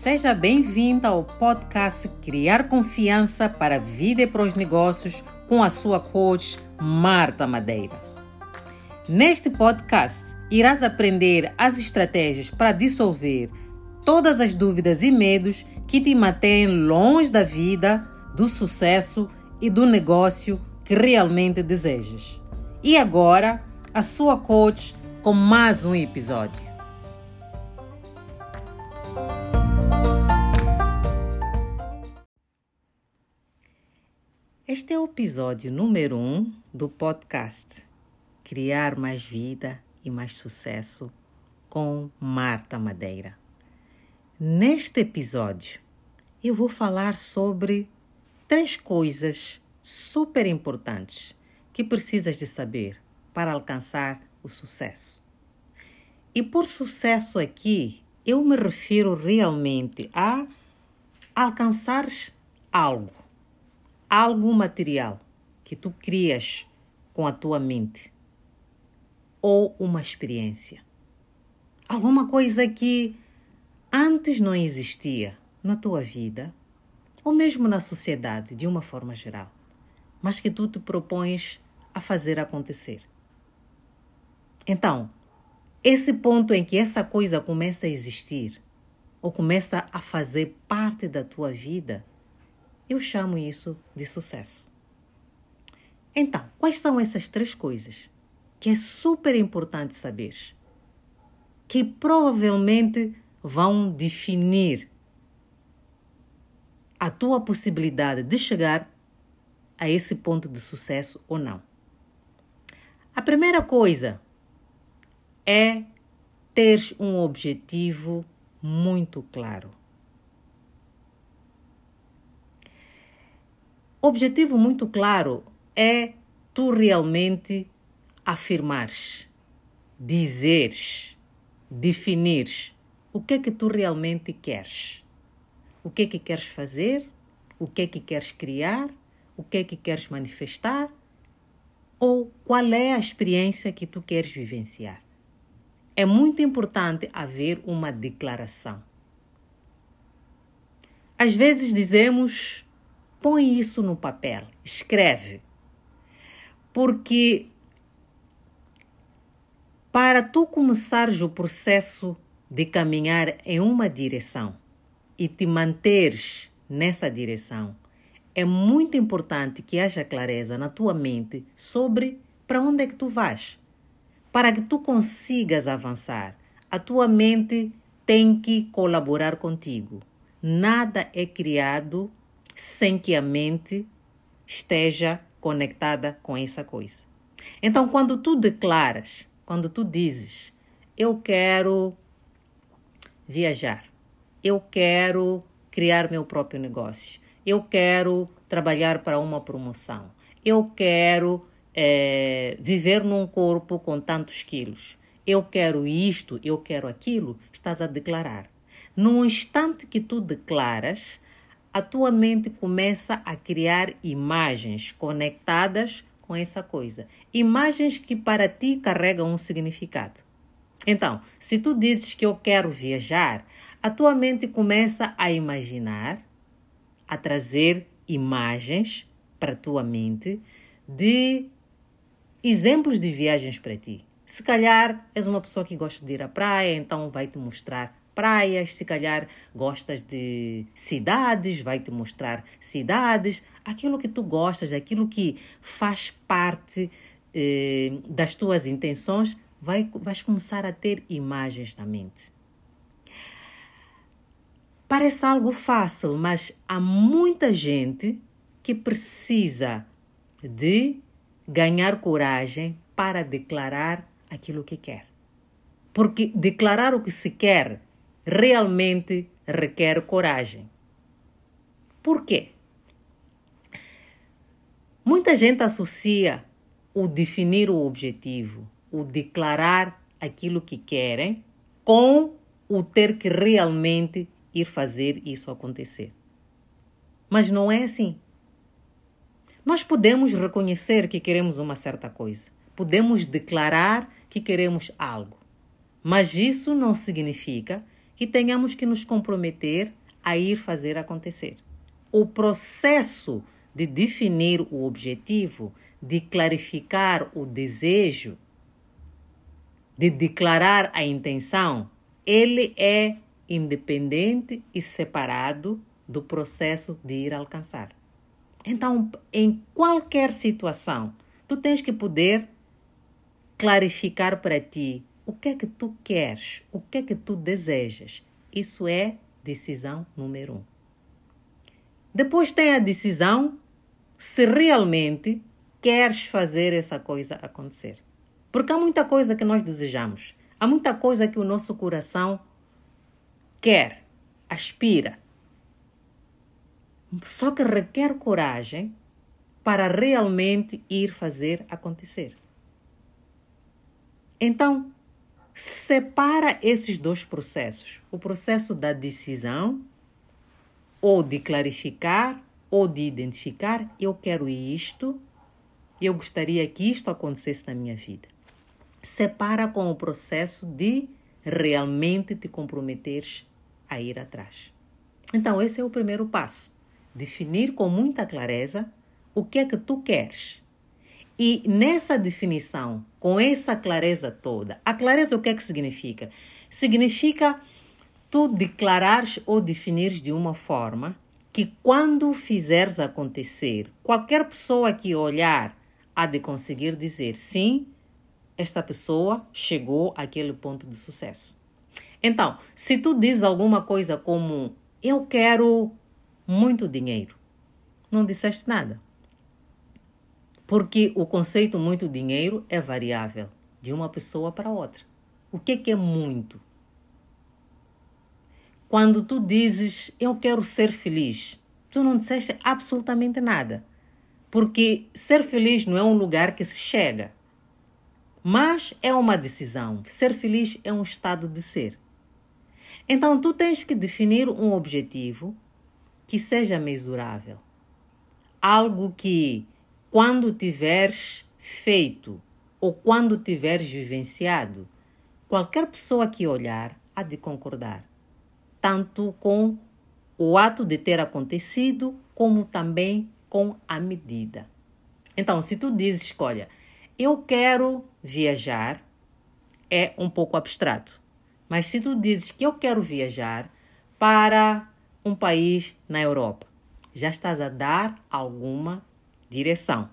Seja bem-vinda ao podcast Criar Confiança para a Vida e para os Negócios com a sua coach Marta Madeira. Neste podcast, irás aprender as estratégias para dissolver todas as dúvidas e medos que te mantêm longe da vida, do sucesso e do negócio que realmente desejas. E agora, a sua coach com mais um episódio. Este é o episódio número 1 um do podcast Criar Mais Vida e Mais Sucesso com Marta Madeira. Neste episódio, eu vou falar sobre três coisas super importantes que precisas de saber para alcançar o sucesso. E por sucesso aqui, eu me refiro realmente a alcançar algo algo material que tu crias com a tua mente ou uma experiência. Alguma coisa que antes não existia na tua vida ou mesmo na sociedade de uma forma geral, mas que tu te propões a fazer acontecer. Então, esse ponto em que essa coisa começa a existir ou começa a fazer parte da tua vida eu chamo isso de sucesso. Então, quais são essas três coisas que é super importante saber? Que provavelmente vão definir a tua possibilidade de chegar a esse ponto de sucesso ou não. A primeira coisa é ter um objetivo muito claro. Objetivo muito claro é tu realmente afirmares, dizeres, definires o que é que tu realmente queres. O que é que queres fazer? O que é que queres criar? O que é que queres manifestar? Ou qual é a experiência que tu queres vivenciar? É muito importante haver uma declaração. Às vezes dizemos Põe isso no papel, escreve. Porque para tu começares o processo de caminhar em uma direção e te manteres nessa direção, é muito importante que haja clareza na tua mente sobre para onde é que tu vais. Para que tu consigas avançar, a tua mente tem que colaborar contigo. Nada é criado sem que a mente esteja conectada com essa coisa. Então, quando tu declaras, quando tu dizes, eu quero viajar, eu quero criar meu próprio negócio, eu quero trabalhar para uma promoção, eu quero é, viver num corpo com tantos quilos, eu quero isto, eu quero aquilo, estás a declarar. No instante que tu declaras, a tua mente começa a criar imagens conectadas com essa coisa. Imagens que para ti carregam um significado. Então, se tu dizes que eu quero viajar, a tua mente começa a imaginar, a trazer imagens para a tua mente de exemplos de viagens para ti. Se calhar és uma pessoa que gosta de ir à praia, então vai te mostrar praias, se calhar gostas de cidades, vai te mostrar cidades, aquilo que tu gostas, aquilo que faz parte eh, das tuas intenções, vai, vais começar a ter imagens na mente. Parece algo fácil, mas há muita gente que precisa de ganhar coragem para declarar aquilo que quer. Porque declarar o que se quer realmente requer coragem. Por quê? Muita gente associa o definir o objetivo, o declarar aquilo que querem, com o ter que realmente ir fazer isso acontecer. Mas não é assim. Nós podemos reconhecer que queremos uma certa coisa, podemos declarar que queremos algo, mas isso não significa e tenhamos que nos comprometer a ir fazer acontecer. O processo de definir o objetivo, de clarificar o desejo, de declarar a intenção, ele é independente e separado do processo de ir alcançar. Então, em qualquer situação, tu tens que poder clarificar para ti o que é que tu queres, o que é que tu desejas. Isso é decisão número um. Depois tem a decisão se realmente queres fazer essa coisa acontecer. Porque há muita coisa que nós desejamos, há muita coisa que o nosso coração quer, aspira. Só que requer coragem para realmente ir fazer acontecer. Então, separa esses dois processos: o processo da decisão, ou de clarificar, ou de identificar, eu quero isto, eu gostaria que isto acontecesse na minha vida. Separa com o processo de realmente te comprometeres a ir atrás. Então, esse é o primeiro passo. Definir com muita clareza o que é que tu queres. E nessa definição, com essa clareza toda, a clareza o que é que significa? Significa tu declarares ou definires de uma forma que quando fizeres acontecer, qualquer pessoa que olhar há de conseguir dizer sim, esta pessoa chegou àquele ponto de sucesso. Então, se tu diz alguma coisa como eu quero muito dinheiro, não disseste nada. Porque o conceito muito dinheiro é variável de uma pessoa para outra. O que, que é muito? Quando tu dizes eu quero ser feliz, tu não disseste absolutamente nada. Porque ser feliz não é um lugar que se chega, mas é uma decisão. Ser feliz é um estado de ser. Então, tu tens que definir um objetivo que seja mesurável. Algo que, quando tiveres feito ou quando tiveres vivenciado, qualquer pessoa que olhar há de concordar, tanto com o ato de ter acontecido, como também com a medida. Então, se tu dizes, olha, eu quero viajar, é um pouco abstrato. Mas se tu dizes que eu quero viajar para um país na Europa, já estás a dar alguma direção.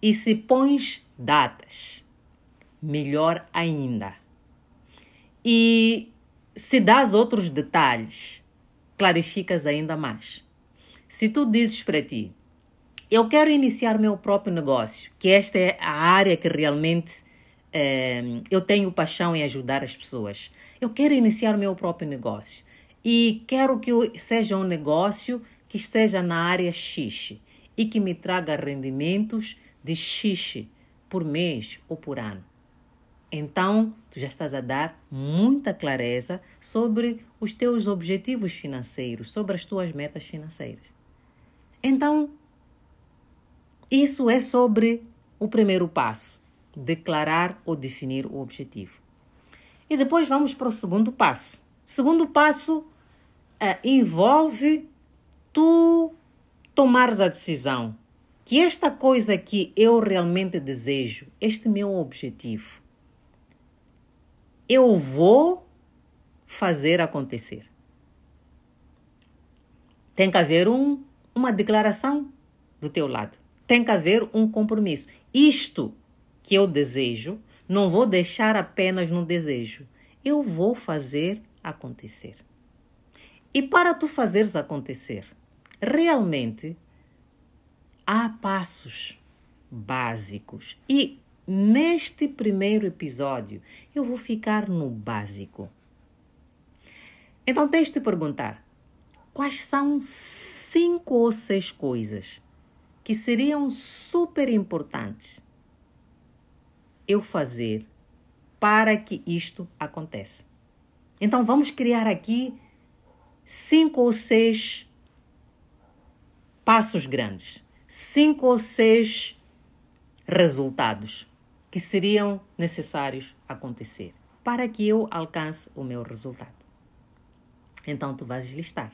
E se pões datas, melhor ainda. E se dás outros detalhes, clarificas ainda mais. Se tu dizes para ti, eu quero iniciar meu próprio negócio, que esta é a área que realmente é, eu tenho paixão em ajudar as pessoas. Eu quero iniciar meu próprio negócio e quero que seja um negócio que esteja na área X e que me traga rendimentos de X por mês ou por ano. Então, tu já estás a dar muita clareza sobre os teus objetivos financeiros, sobre as tuas metas financeiras. Então, isso é sobre o primeiro passo declarar ou definir o objetivo. E depois vamos para o segundo passo. Segundo passo é, envolve tu tomares a decisão que esta coisa que eu realmente desejo, este meu objetivo, eu vou fazer acontecer. Tem que haver um, uma declaração do teu lado. Tem que haver um compromisso. Isto que eu desejo, não vou deixar apenas no desejo. Eu vou fazer acontecer. E para tu fazeres acontecer, realmente há passos básicos. E neste primeiro episódio eu vou ficar no básico. Então tens de perguntar: quais são cinco ou seis coisas que seriam super importantes eu fazer para que isto aconteça? Então vamos criar aqui cinco ou seis passos grandes, cinco ou seis resultados que seriam necessários acontecer para que eu alcance o meu resultado. Então tu vais listar.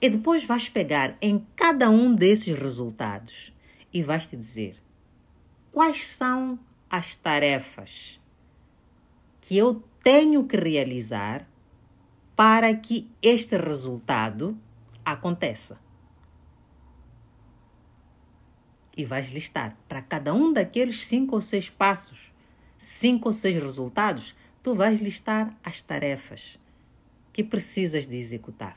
E depois vais pegar em cada um desses resultados e vais te dizer quais são as tarefas que eu tenho que realizar para que este resultado aconteça. E vais listar para cada um daqueles cinco ou seis passos, cinco ou seis resultados, tu vais listar as tarefas que precisas de executar.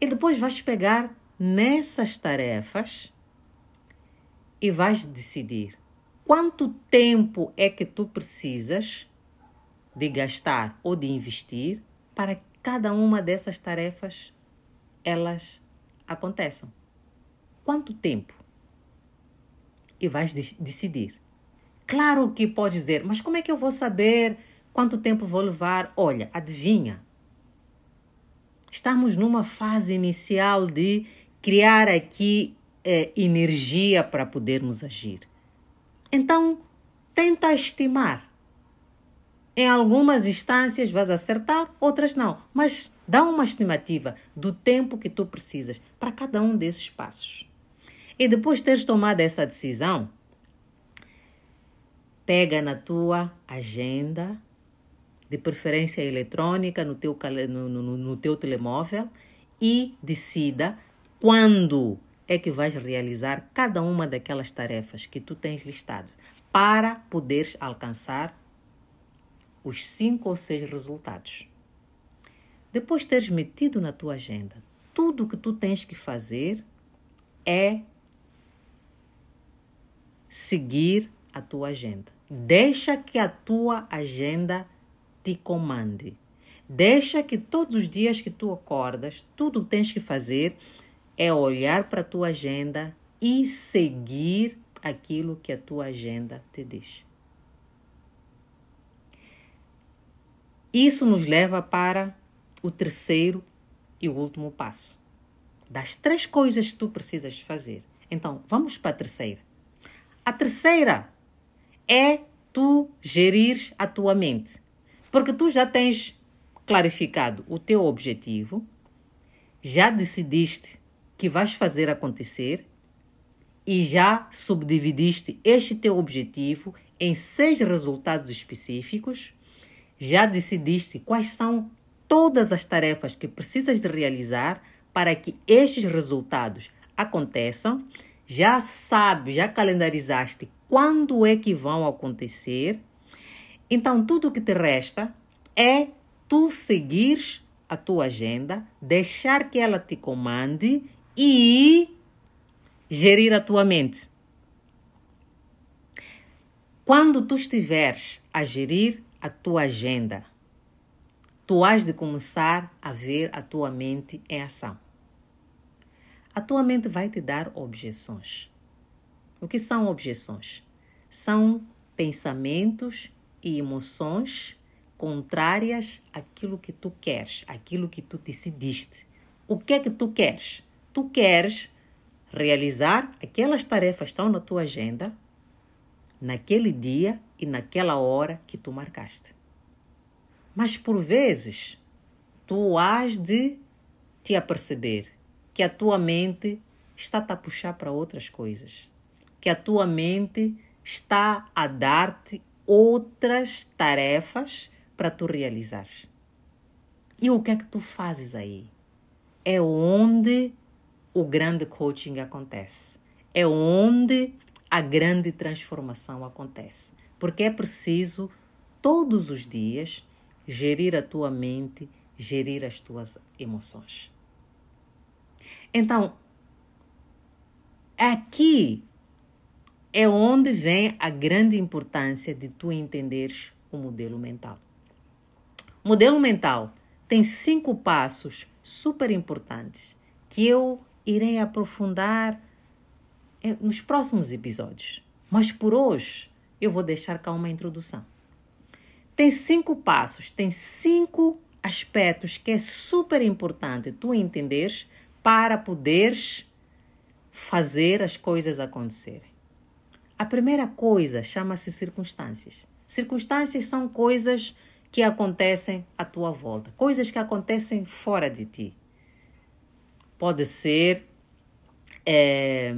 E depois vais pegar nessas tarefas e vais decidir quanto tempo é que tu precisas de gastar ou de investir para cada uma dessas tarefas elas aconteçam. Quanto tempo? E vais decidir. Claro que pode dizer, mas como é que eu vou saber quanto tempo vou levar? Olha, adivinha. Estamos numa fase inicial de criar aqui é, energia para podermos agir. Então, tenta estimar. Em algumas instâncias vais acertar, outras não. Mas dá uma estimativa do tempo que tu precisas para cada um desses passos. E depois de teres tomado essa decisão, pega na tua agenda, de preferência eletrônica, no teu, no, no, no teu telemóvel, e decida quando é que vais realizar cada uma daquelas tarefas que tu tens listado para poderes alcançar os cinco ou seis resultados. Depois de teres metido na tua agenda, tudo o que tu tens que fazer é seguir a tua agenda. Deixa que a tua agenda te comande. Deixa que todos os dias que tu acordas, tudo que tens que fazer é olhar para a tua agenda e seguir aquilo que a tua agenda te diz. Isso nos leva para o terceiro e o último passo. Das três coisas que tu precisas fazer. Então, vamos para a terceira. A terceira é tu gerir a tua mente. Porque tu já tens clarificado o teu objetivo, já decidiste que vais fazer acontecer e já subdividiste este teu objetivo em seis resultados específicos, já decidiste quais são todas as tarefas que precisas de realizar para que estes resultados aconteçam, já sabe, já calendarizaste quando é que vão acontecer. Então, tudo o que te resta é tu seguires a tua agenda, deixar que ela te comande e gerir a tua mente. Quando tu estiveres a gerir a tua agenda, tu has de começar a ver a tua mente em ação. A tua mente vai te dar objeções. O que são objeções? São pensamentos e emoções contrárias àquilo que tu queres, àquilo que tu decidiste. O que é que tu queres? tu queres realizar aquelas tarefas que estão na tua agenda naquele dia e naquela hora que tu marcaste. Mas por vezes tu has de te aperceber que a tua mente está a puxar para outras coisas, que a tua mente está a dar-te outras tarefas para tu realizares. E o que é que tu fazes aí? É onde o grande coaching acontece. É onde a grande transformação acontece. Porque é preciso, todos os dias, gerir a tua mente, gerir as tuas emoções. Então, aqui é onde vem a grande importância de tu entenderes o modelo mental. O modelo mental tem cinco passos super importantes que eu irei aprofundar nos próximos episódios. Mas por hoje eu vou deixar cá uma introdução. Tem cinco passos, tem cinco aspectos que é super importante tu entenderes para poderes fazer as coisas acontecerem. A primeira coisa chama-se circunstâncias. Circunstâncias são coisas que acontecem à tua volta, coisas que acontecem fora de ti. Pode ser é,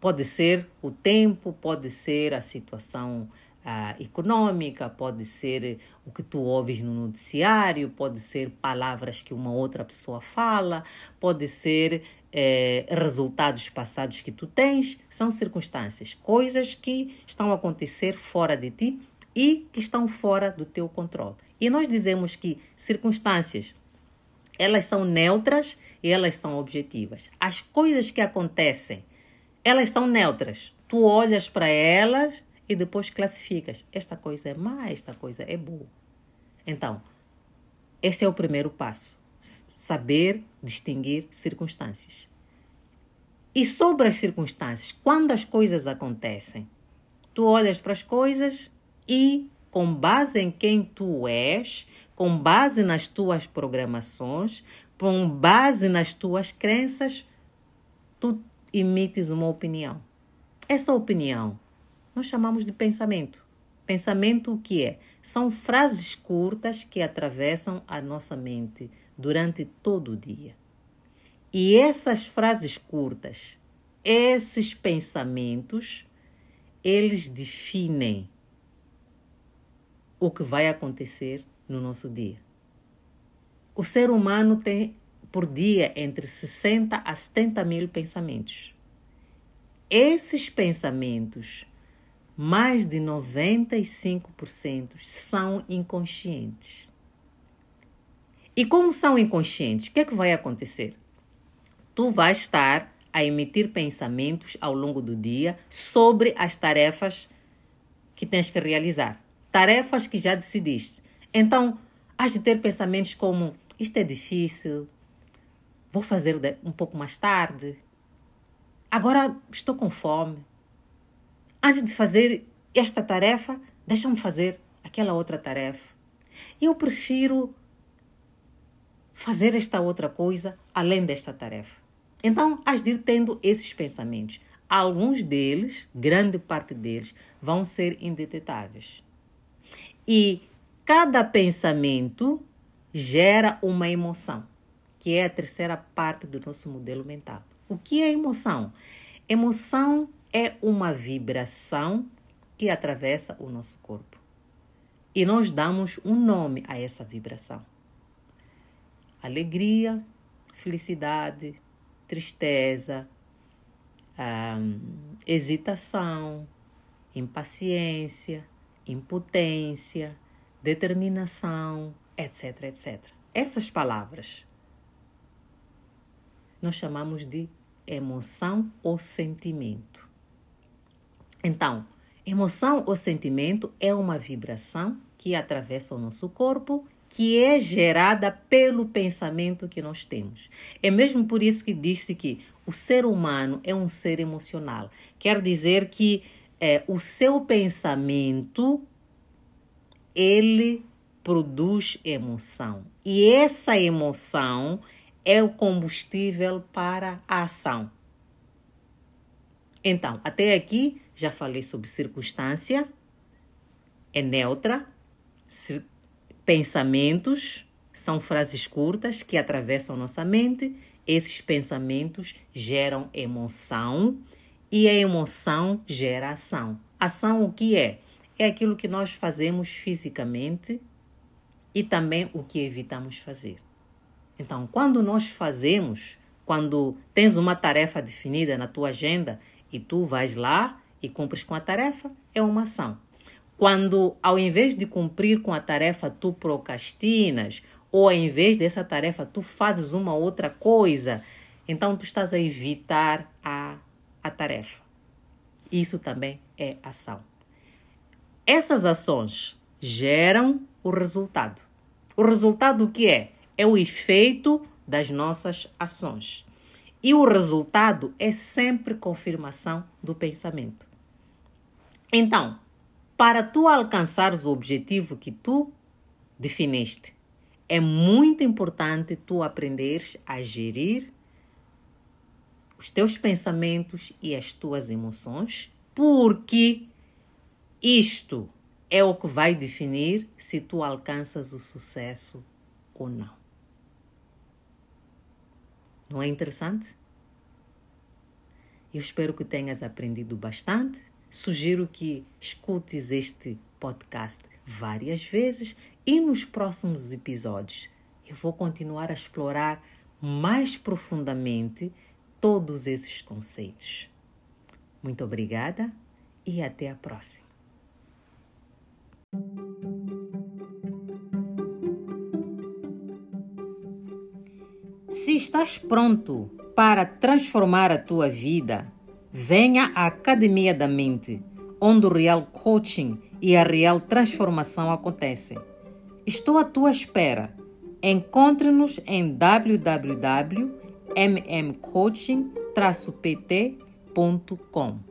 pode ser o tempo, pode ser a situação ah, econômica, pode ser o que tu ouves no noticiário, pode ser palavras que uma outra pessoa fala, pode ser é, resultados passados que tu tens, são circunstâncias, coisas que estão a acontecer fora de ti e que estão fora do teu controle. E nós dizemos que circunstâncias elas são neutras e elas são objetivas. As coisas que acontecem, elas são neutras. Tu olhas para elas e depois classificas. Esta coisa é má, esta coisa é boa. Então, este é o primeiro passo. Saber distinguir circunstâncias. E sobre as circunstâncias, quando as coisas acontecem, tu olhas para as coisas e, com base em quem tu és, com base nas tuas programações, com base nas tuas crenças, tu emites uma opinião. Essa opinião nós chamamos de pensamento. Pensamento o que é? São frases curtas que atravessam a nossa mente durante todo o dia. E essas frases curtas, esses pensamentos, eles definem o que vai acontecer no nosso dia. O ser humano tem por dia entre 60 a 70 mil pensamentos. Esses pensamentos, mais de 95% são inconscientes. E como são inconscientes, o que é que vai acontecer? Tu vais estar a emitir pensamentos ao longo do dia sobre as tarefas que tens que realizar. Tarefas que já decidiste. Então, has de ter pensamentos como: isto é difícil, vou fazer um pouco mais tarde, agora estou com fome. Antes de fazer esta tarefa, deixa-me fazer aquela outra tarefa. Eu prefiro fazer esta outra coisa além desta tarefa. Então, has de ir tendo esses pensamentos. Alguns deles, grande parte deles, vão ser indetetáveis. E Cada pensamento gera uma emoção, que é a terceira parte do nosso modelo mental. O que é emoção? Emoção é uma vibração que atravessa o nosso corpo. E nós damos um nome a essa vibração: alegria, felicidade, tristeza, hum, hesitação, impaciência, impotência determinação, etc, etc. Essas palavras nós chamamos de emoção ou sentimento. Então, emoção ou sentimento é uma vibração que atravessa o nosso corpo, que é gerada pelo pensamento que nós temos. É mesmo por isso que disse que o ser humano é um ser emocional. Quer dizer que é, o seu pensamento ele produz emoção. E essa emoção é o combustível para a ação. Então, até aqui já falei sobre circunstância, é neutra, pensamentos são frases curtas que atravessam nossa mente, esses pensamentos geram emoção e a emoção gera ação. Ação o que é? é aquilo que nós fazemos fisicamente e também o que evitamos fazer. Então, quando nós fazemos, quando tens uma tarefa definida na tua agenda e tu vais lá e cumpres com a tarefa, é uma ação. Quando, ao invés de cumprir com a tarefa, tu procrastinas, ou ao invés dessa tarefa, tu fazes uma outra coisa, então tu estás a evitar a, a tarefa. Isso também é ação. Essas ações geram o resultado. O resultado o que é? É o efeito das nossas ações. E o resultado é sempre confirmação do pensamento. Então, para tu alcançares o objetivo que tu definiste, é muito importante tu aprenderes a gerir os teus pensamentos e as tuas emoções, porque isto é o que vai definir se tu alcanças o sucesso ou não. Não é interessante? Eu espero que tenhas aprendido bastante. Sugiro que escutes este podcast várias vezes e nos próximos episódios eu vou continuar a explorar mais profundamente todos esses conceitos. Muito obrigada e até a próxima. Se estás pronto para transformar a tua vida, venha à Academia da Mente, onde o real coaching e a real transformação acontecem. Estou à tua espera. Encontre-nos em www.mmcoaching-pt.com.